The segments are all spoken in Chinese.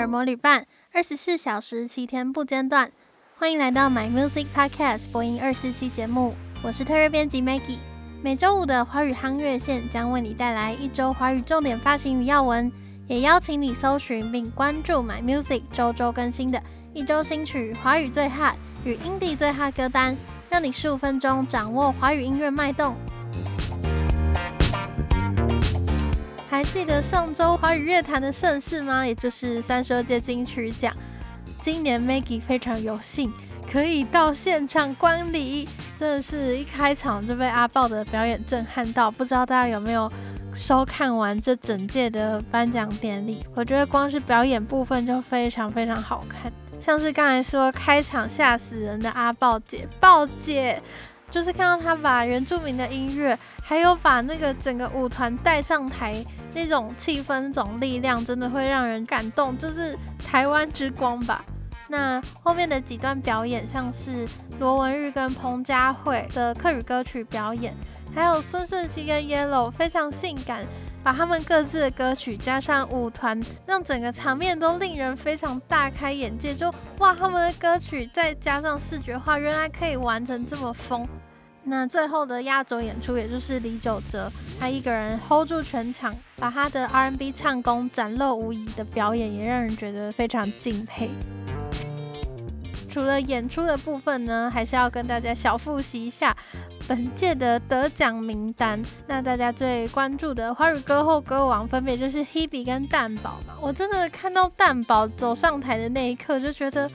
的魔旅伴，二十四小时七天不间断。欢迎来到 My Music Podcast 播音二四期节目，我是特约编辑 Maggie。每周五的华语夯乐线将为你带来一周华语重点发行与要闻，也邀请你搜寻并关注 My Music 周周更新的一周新曲、华语最 hot 与 Indie 最 hot 歌单，让你十五分钟掌握华语音乐脉动。还记得上周华语乐坛的盛事吗？也就是三十二届金曲奖。今年 Maggie 非常有幸可以到现场观礼，真的是一开场就被阿爆的表演震撼到。不知道大家有没有收看完这整届的颁奖典礼？我觉得光是表演部分就非常非常好看，像是刚才说开场吓死人的阿爆姐，爆姐。就是看到他把原住民的音乐，还有把那个整个舞团带上台，那种气氛、那种力量，真的会让人感动。就是台湾之光吧。那后面的几段表演，像是罗文玉跟彭佳慧的客语歌曲表演。还有孙盛希跟 Yellow 非常性感，把他们各自的歌曲加上舞团，让整个场面都令人非常大开眼界。就哇，他们的歌曲再加上视觉化，原来可以玩成这么疯。那最后的压轴演出，也就是李玖哲，他一个人 hold 住全场，把他的 R&B 唱功展露无遗的表演，也让人觉得非常敬佩。除了演出的部分呢，还是要跟大家小复习一下本届的得奖名单。那大家最关注的华语歌后歌王，分别就是 Hebe 跟蛋宝嘛。我真的看到蛋宝走上台的那一刻，就觉得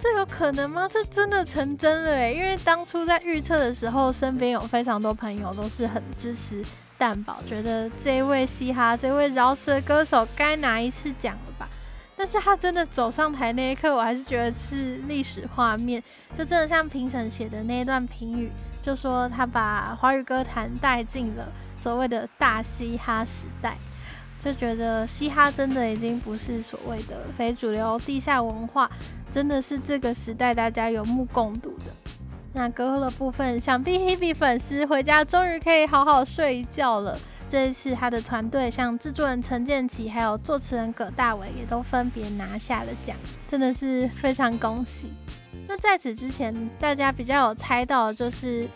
这有可能吗？这真的成真了诶，因为当初在预测的时候，身边有非常多朋友都是很支持蛋宝，觉得这位嘻哈、这位饶舌歌手该拿一次奖了吧。但是他真的走上台那一刻，我还是觉得是历史画面，就真的像评审写的那一段评语，就说他把华语歌坛带进了所谓的大嘻哈时代，就觉得嘻哈真的已经不是所谓的非主流地下文化，真的是这个时代大家有目共睹的。那歌后的部分，想必 Hebe 粉丝回家终于可以好好睡一觉了。这一次，他的团队像制作人陈建骐，还有作词人葛大为，也都分别拿下了奖，真的是非常恭喜。那在此之前，大家比较有猜到的就是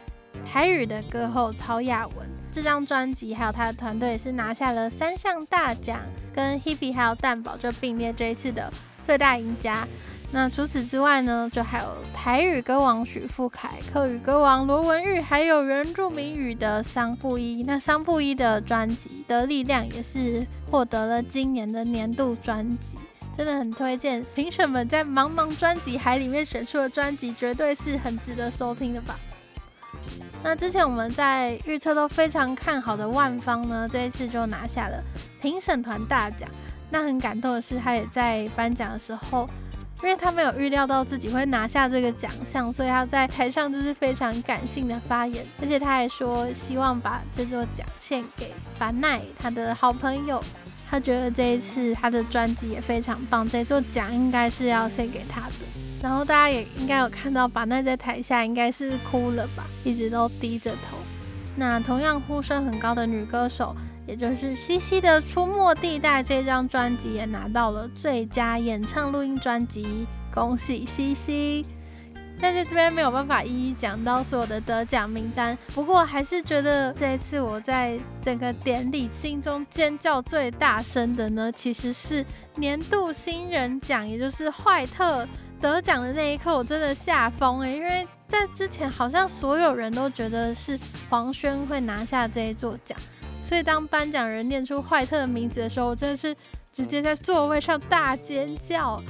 台语的歌后曹雅雯，这张专辑还有他的团队是拿下了三项大奖，跟 Hebe 还有蛋堡就并列这一次的最大赢家。那除此之外呢，就还有台语歌王许富凯、客语歌王罗文玉，还有原住民语的桑布伊。那桑布伊的专辑的力量也是获得了今年的年度专辑，真的很推荐评审们在茫茫专辑海里面选出的专辑，绝对是很值得收听的吧。那之前我们在预测都非常看好的万方呢，这一次就拿下了评审团大奖。那很感动的是，他也在颁奖的时候。因为他没有预料到自己会拿下这个奖项，所以他在台上就是非常感性的发言，而且他还说希望把这座奖献给凡奈，他的好朋友。他觉得这一次他的专辑也非常棒，这座奖应该是要献给他的。然后大家也应该有看到巴奈在台下应该是哭了吧，一直都低着头。那同样呼声很高的女歌手。也就是西西的《出没地带》这张专辑也拿到了最佳演唱录音专辑，恭喜西西！但是这边没有办法一一讲到所有的得奖名单，不过还是觉得这一次我在整个典礼心中尖叫最大声的呢，其实是年度新人奖，也就是坏特得奖的那一刻，我真的吓疯欸，因为在之前好像所有人都觉得是黄轩会拿下这一座奖。所以当颁奖人念出坏特的名字的时候，我真的是直接在座位上大尖叫。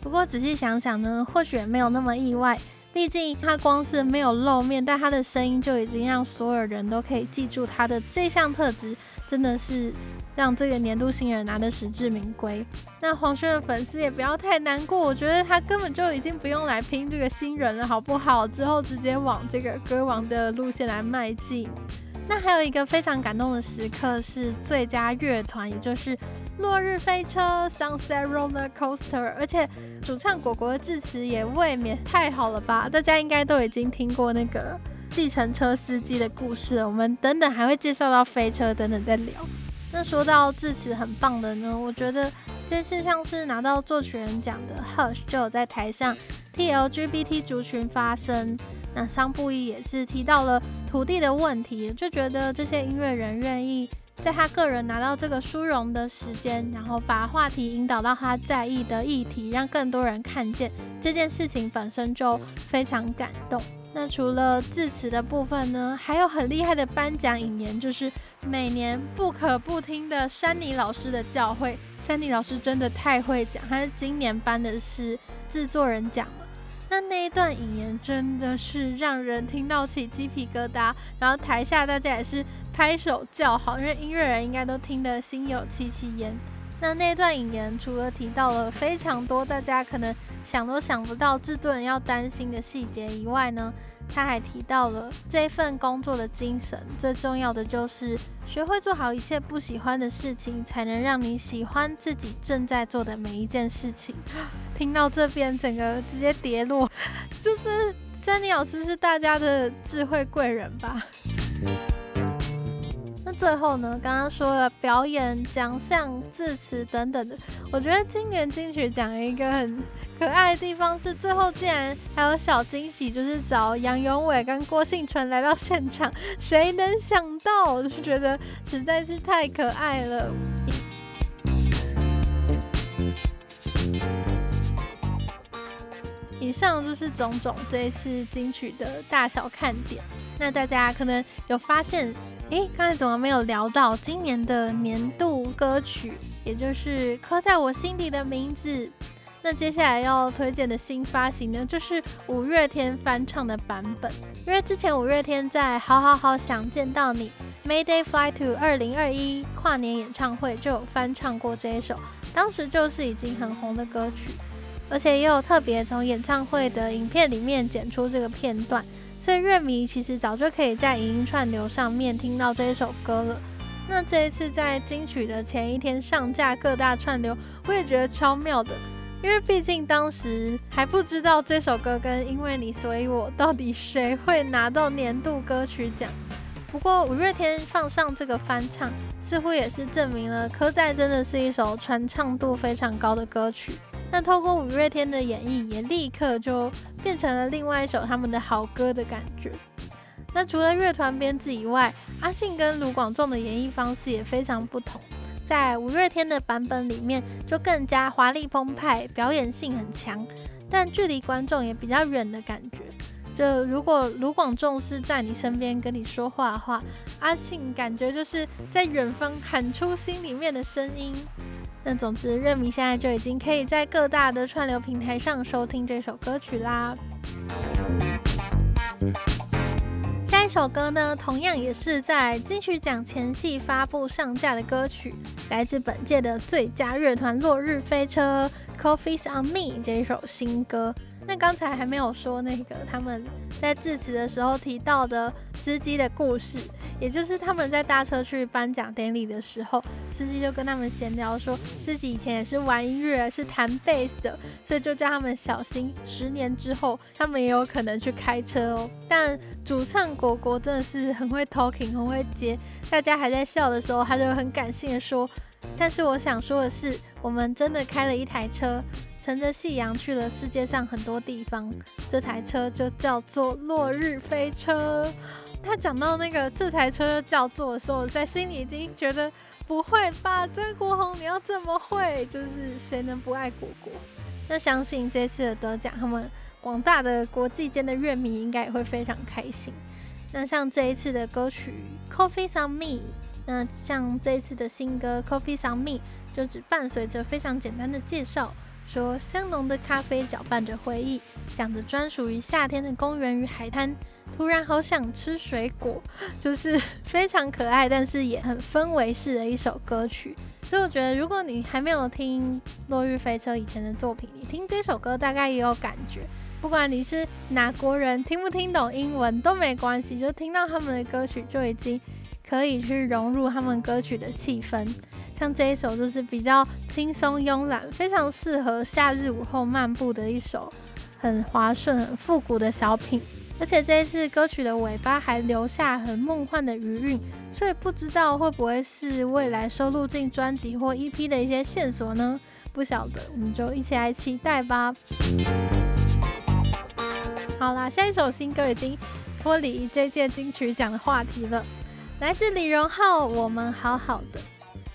不过仔细想想呢，或许也没有那么意外，毕竟他光是没有露面，但他的声音就已经让所有人都可以记住他的这项特质，真的是让这个年度新人拿得实至名归。那黄轩的粉丝也不要太难过，我觉得他根本就已经不用来拼这个新人了，好不好？之后直接往这个歌王的路线来迈进。那还有一个非常感动的时刻是最佳乐团，也就是《落日飞车》（Sunset Roller Coaster），而且主唱果果的致辞也未免太好了吧？大家应该都已经听过那个计程车司机的故事。我们等等还会介绍到飞车等等再聊。那说到致辞很棒的呢，我觉得这次像是拿到作曲人奖的 Hush 就有在台上替 LGBT 族群发声。那桑布伊也是提到了土地的问题，就觉得这些音乐人愿意在他个人拿到这个殊荣的时间，然后把话题引导到他在意的议题，让更多人看见这件事情本身就非常感动。那除了致辞的部分呢，还有很厉害的颁奖引言，就是每年不可不听的山妮老师的教诲。山妮老师真的太会讲，他是今年颁的是制作人奖。那那一段引言真的是让人听到起鸡皮疙瘩，然后台下大家也是拍手叫好，因为音乐人应该都听得心有戚戚焉。那那段引言除了提到了非常多大家可能想都想不到制作人要担心的细节以外呢，他还提到了这份工作的精神，最重要的就是学会做好一切不喜欢的事情，才能让你喜欢自己正在做的每一件事情。听到这边，整个直接跌落，就是珊妮老师是大家的智慧贵人吧。那最后呢，刚刚说了表演、奖项、致辞等等的，我觉得今年金曲奖一个很可爱的地方是，最后竟然还有小惊喜，就是找杨永伟跟郭婞淳来到现场，谁能想到？我就觉得实在是太可爱了。以上就是种种这一次金曲的大小看点。那大家可能有发现，诶，刚才怎么没有聊到今年的年度歌曲，也就是刻在我心底的名字？那接下来要推荐的新发行呢，就是五月天翻唱的版本。因为之前五月天在《好好好想见到你》Mayday Fly to 二零二一跨年演唱会就有翻唱过这一首，当时就是已经很红的歌曲。而且也有特别从演唱会的影片里面剪出这个片段，所以乐迷其实早就可以在影音串流上面听到这一首歌了。那这一次在金曲的前一天上架各大串流，我也觉得超妙的，因为毕竟当时还不知道这首歌跟《因为你所以我》到底谁会拿到年度歌曲奖。不过五月天放上这个翻唱，似乎也是证明了《刻在》真的是一首传唱度非常高的歌曲。那透过五月天的演绎，也立刻就变成了另外一首他们的好歌的感觉。那除了乐团编制以外，阿信跟卢广仲的演绎方式也非常不同。在五月天的版本里面，就更加华丽澎湃，表演性很强，但距离观众也比较远的感觉。就如果卢广仲是在你身边跟你说话的话，阿信感觉就是在远方喊出心里面的声音。那总之，乐迷现在就已经可以在各大的串流平台上收听这首歌曲啦。下一首歌呢，同样也是在金曲奖前夕发布上架的歌曲，来自本届的最佳乐团落日飞车 Coffee's on Me 这一首新歌。那刚才还没有说那个他们在致辞的时候提到的司机的故事，也就是他们在搭车去颁奖典礼的时候，司机就跟他们闲聊说自己以前也是玩音乐，是弹贝斯的，所以就叫他们小心，十年之后他们也有可能去开车哦。但主唱果果真的是很会 talking，很会接，大家还在笑的时候，他就很感性的说，但是我想说的是，我们真的开了一台车。乘着夕阳去了世界上很多地方，这台车就叫做落日飞车。他讲到那个这台车叫做的时候，我在心里已经觉得不会吧，曾国宏你要这么会，就是谁能不爱果果？那相信这次的得奖，他们广大的国际间的乐迷应该也会非常开心。那像这一次的歌曲《Coffee's on Me》，那像这一次的新歌《Coffee's on Me》，就只伴随着非常简单的介绍。说香浓的咖啡搅拌着回忆，想着专属于夏天的公园与海滩，突然好想吃水果，就是非常可爱，但是也很氛围式的一首歌曲。所以我觉得，如果你还没有听落日飞车以前的作品，你听这首歌大概也有感觉。不管你是哪国人，听不听懂英文都没关系，就听到他们的歌曲就已经。可以去融入他们歌曲的气氛，像这一首就是比较轻松慵懒，非常适合夏日午后漫步的一首很滑顺、很复古的小品。而且这一次歌曲的尾巴还留下很梦幻的余韵，所以不知道会不会是未来收录进专辑或 EP 的一些线索呢？不晓得，我们就一起来期待吧。好啦，下一首新歌已经脱离这届金曲奖的话题了，来自李荣浩，《我们好好的》。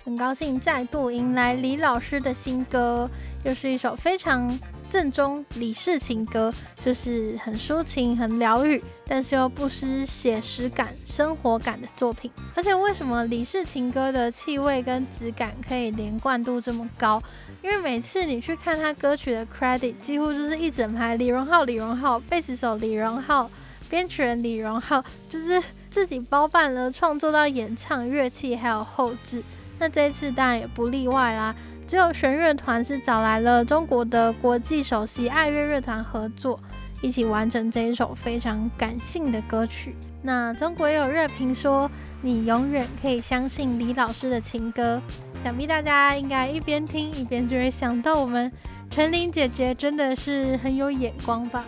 很高兴再度迎来李老师的新歌，又是一首非常正宗李氏情歌，就是很抒情、很疗愈，但是又不失写实感、生活感的作品。而且为什么李氏情歌的气味跟质感可以连贯度这么高？因为每次你去看他歌曲的 credit，几乎就是一整排李荣浩、李荣浩，贝斯手李荣浩，编曲人李荣浩，就是自己包办了创作到演唱、乐器还有后制。那这一次当然也不例外啦，只有弦乐团是找来了中国的国际首席爱乐乐团合作，一起完成这一首非常感性的歌曲。那中国也有乐评说，你永远可以相信李老师的情歌。想必大家应该一边听一边就会想到我们陈琳姐姐真的是很有眼光吧。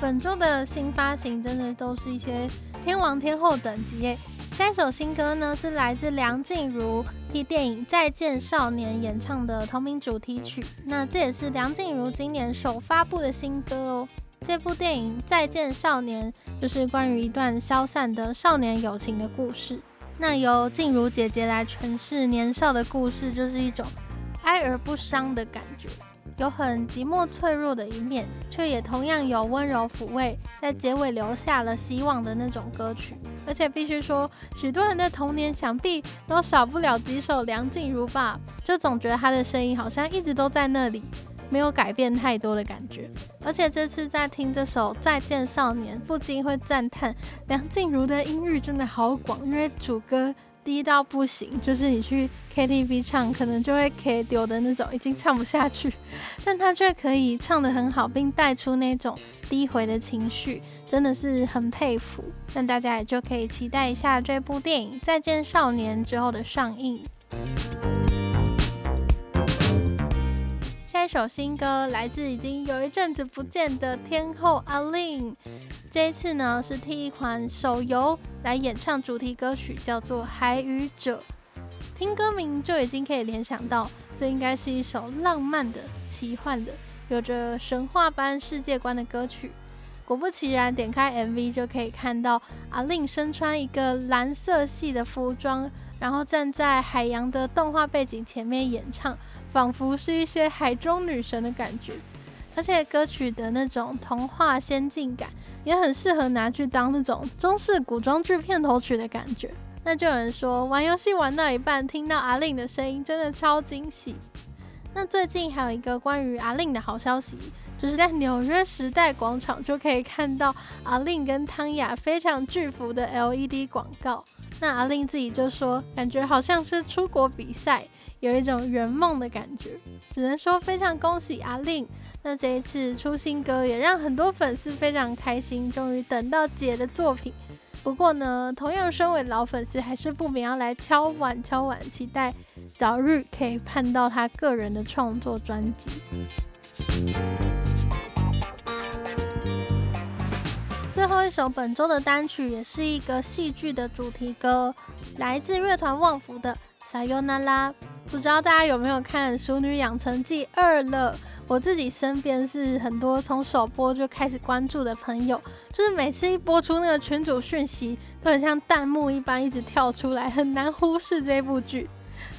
本周的新发行真的都是一些天王天后等级耶。下一首新歌呢，是来自梁静茹替电影《再见少年》演唱的同名主题曲。那这也是梁静茹今年首发布的新歌哦。这部电影《再见少年》就是关于一段消散的少年友情的故事。那由静茹姐姐来诠释年少的故事，就是一种哀而不伤的感觉。有很寂寞脆弱的一面，却也同样有温柔抚慰，在结尾留下了希望的那种歌曲。而且必须说，许多人的童年想必都少不了几首梁静茹吧，就总觉得她的声音好像一直都在那里，没有改变太多的感觉。而且这次在听这首《再见少年》，不禁会赞叹梁静茹的音域真的好广，因为主歌。低到不行，就是你去 KTV 唱，可能就会 K 丢的那种，已经唱不下去，但他却可以唱得很好，并带出那种低回的情绪，真的是很佩服。那大家也就可以期待一下这部电影《再见少年》之后的上映。下一首新歌来自已经有一阵子不见的天后 A-Lin。这一次呢，是替一款手游来演唱主题歌曲，叫做《海语者》。听歌名就已经可以联想到，这应该是一首浪漫的、奇幻的、有着神话般世界观的歌曲。果不其然，点开 MV 就可以看到 A-Lin 身穿一个蓝色系的服装，然后站在海洋的动画背景前面演唱，仿佛是一些海中女神的感觉。而且歌曲的那种童话仙境感，也很适合拿去当那种中式古装剧片头曲的感觉。那就有人说，玩游戏玩到一半，听到阿令的声音，真的超惊喜。那最近还有一个关于阿令的好消息，就是在纽约时代广场就可以看到阿令跟汤雅非常巨幅的 LED 广告。那阿令自己就说，感觉好像是出国比赛，有一种圆梦的感觉。只能说非常恭喜阿令。那这一次出新歌，也让很多粉丝非常开心，终于等到姐的作品。不过呢，同样身为老粉丝，还是不免要来敲碗敲碗，期待早日可以盼到他个人的创作专辑。最后一首本周的单曲，也是一个戏剧的主题歌，来自乐团旺福的《Sayonara》。不知道大家有没有看《熟女养成记二》了？我自己身边是很多从首播就开始关注的朋友，就是每次一播出那个群主讯息，都很像弹幕一般一直跳出来，很难忽视这部剧。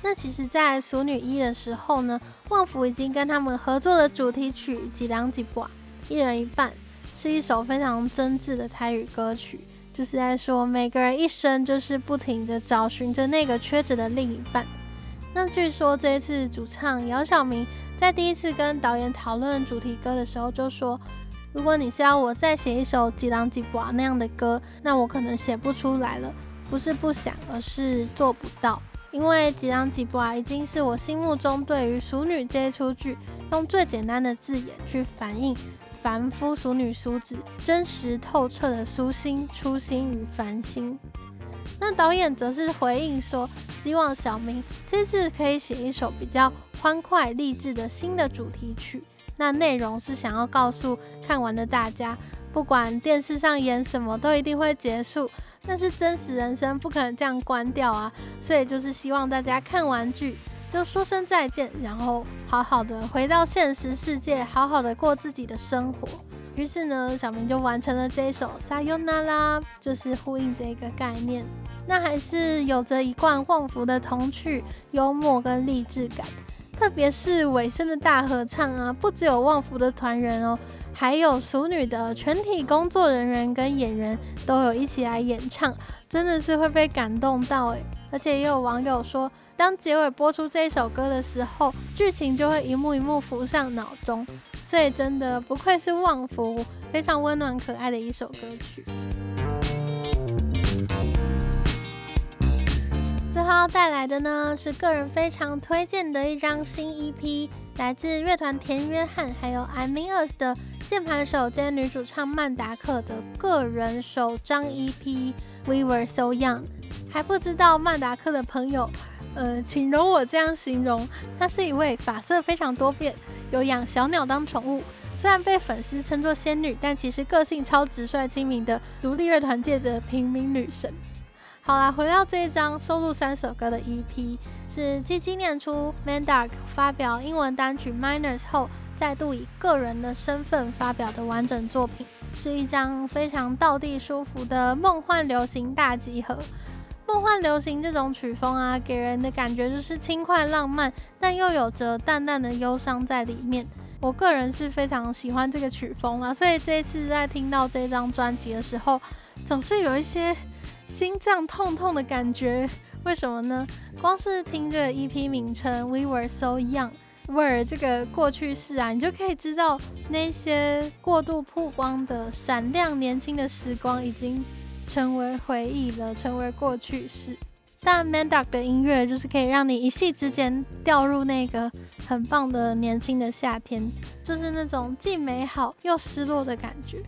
那其实，在《熟女一》的时候呢，旺福已经跟他们合作的主题曲《一人一半》，一人一半，是一首非常真挚的台语歌曲，就是在说每个人一生就是不停地找寻着那个缺着的另一半。那据说这一次主唱姚晓明。在第一次跟导演讨论主题歌的时候，就说：“如果你是要我再写一首《几郎几寡》那样的歌，那我可能写不出来了。不是不想，而是做不到。因为《几郎几把》已经是我心目中对于熟女这一出剧，用最简单的字眼去反映凡夫俗女俗子真实透彻的苏心、初心与繁星。”那导演则是回应说，希望小明这次可以写一首比较欢快励志的新的主题曲。那内容是想要告诉看完的大家，不管电视上演什么都一定会结束，但是真实人生不可能这样关掉啊。所以就是希望大家看完剧，就说声再见，然后好好的回到现实世界，好好的过自己的生活。于是呢，小明就完成了这一首《Sayonara》，就是呼应这一个概念。那还是有着一贯旺福的童趣、幽默跟励志感。特别是尾声的大合唱啊，不只有旺福的团员哦，还有淑女的全体工作人员跟演员都有一起来演唱，真的是会被感动到诶。而且也有网友说，当结尾播出这一首歌的时候，剧情就会一幕一幕浮上脑中，所以真的不愧是旺福，非常温暖可爱的一首歌曲。最后要带来的呢，是个人非常推荐的一张新 EP，来自乐团田约翰还有 I Mean Us 的键盘手兼女主唱曼达克的个人首张 EP We Were So Young。还不知道曼达克的朋友，呃，请容我这样形容，她是一位发色非常多变，有养小鸟当宠物，虽然被粉丝称作仙女，但其实个性超直率亲民的独立乐团界的平民女神。好啦，回到这一张收录三首歌的 EP，是继今年初 Mandark 发表英文单曲 Minors 后，再度以个人的身份发表的完整作品，是一张非常道地舒服的梦幻流行大集合。梦幻流行这种曲风啊，给人的感觉就是轻快浪漫，但又有着淡淡的忧伤在里面。我个人是非常喜欢这个曲风啊，所以这一次在听到这张专辑的时候，总是有一些。心脏痛痛的感觉，为什么呢？光是听这个 EP 名称 We Were So Young，Were 这个过去式啊，你就可以知道那些过度曝光的闪亮年轻的时光已经成为回忆了，成为过去式。但 Mandar 的音乐就是可以让你一夕之间掉入那个很棒的年轻的夏天，就是那种既美好又失落的感觉。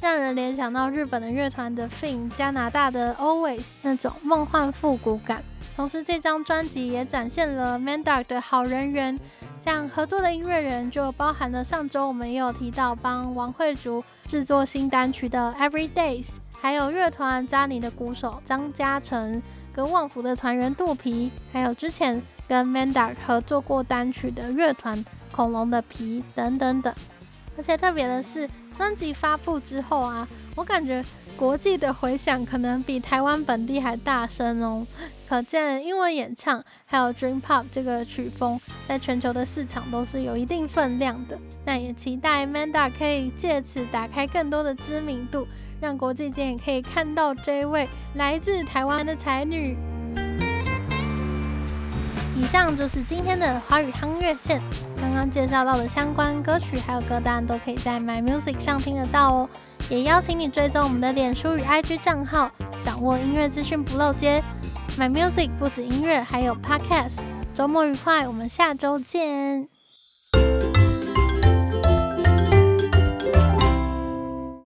让人联想到日本的乐团的 Fin，加拿大的 Always 那种梦幻复古感。同时，这张专辑也展现了 Mandar 的好人缘，像合作的音乐人就包含了上周我们也有提到帮王慧竹制作新单曲的 Everydays，还有乐团扎尼的鼓手张嘉诚，跟旺福的团员肚皮，还有之前跟 Mandar 合作过单曲的乐团恐龙的皮等等等。而且特别的是，专辑发布之后啊，我感觉国际的回响可能比台湾本地还大声哦。可见英文演唱还有 Dream Pop 这个曲风，在全球的市场都是有一定分量的。那也期待 Manda 可以借此打开更多的知名度，让国际间也可以看到这位来自台湾的才女。以上就是今天的华语夯乐线，刚介绍到的相关歌曲还有歌单都可以在 My Music 上听得到哦。也邀请你追踪我们的脸书与 IG 账号，掌握音乐资讯不漏接。My Music 不止音乐，还有 Podcast。周末愉快，我们下周见。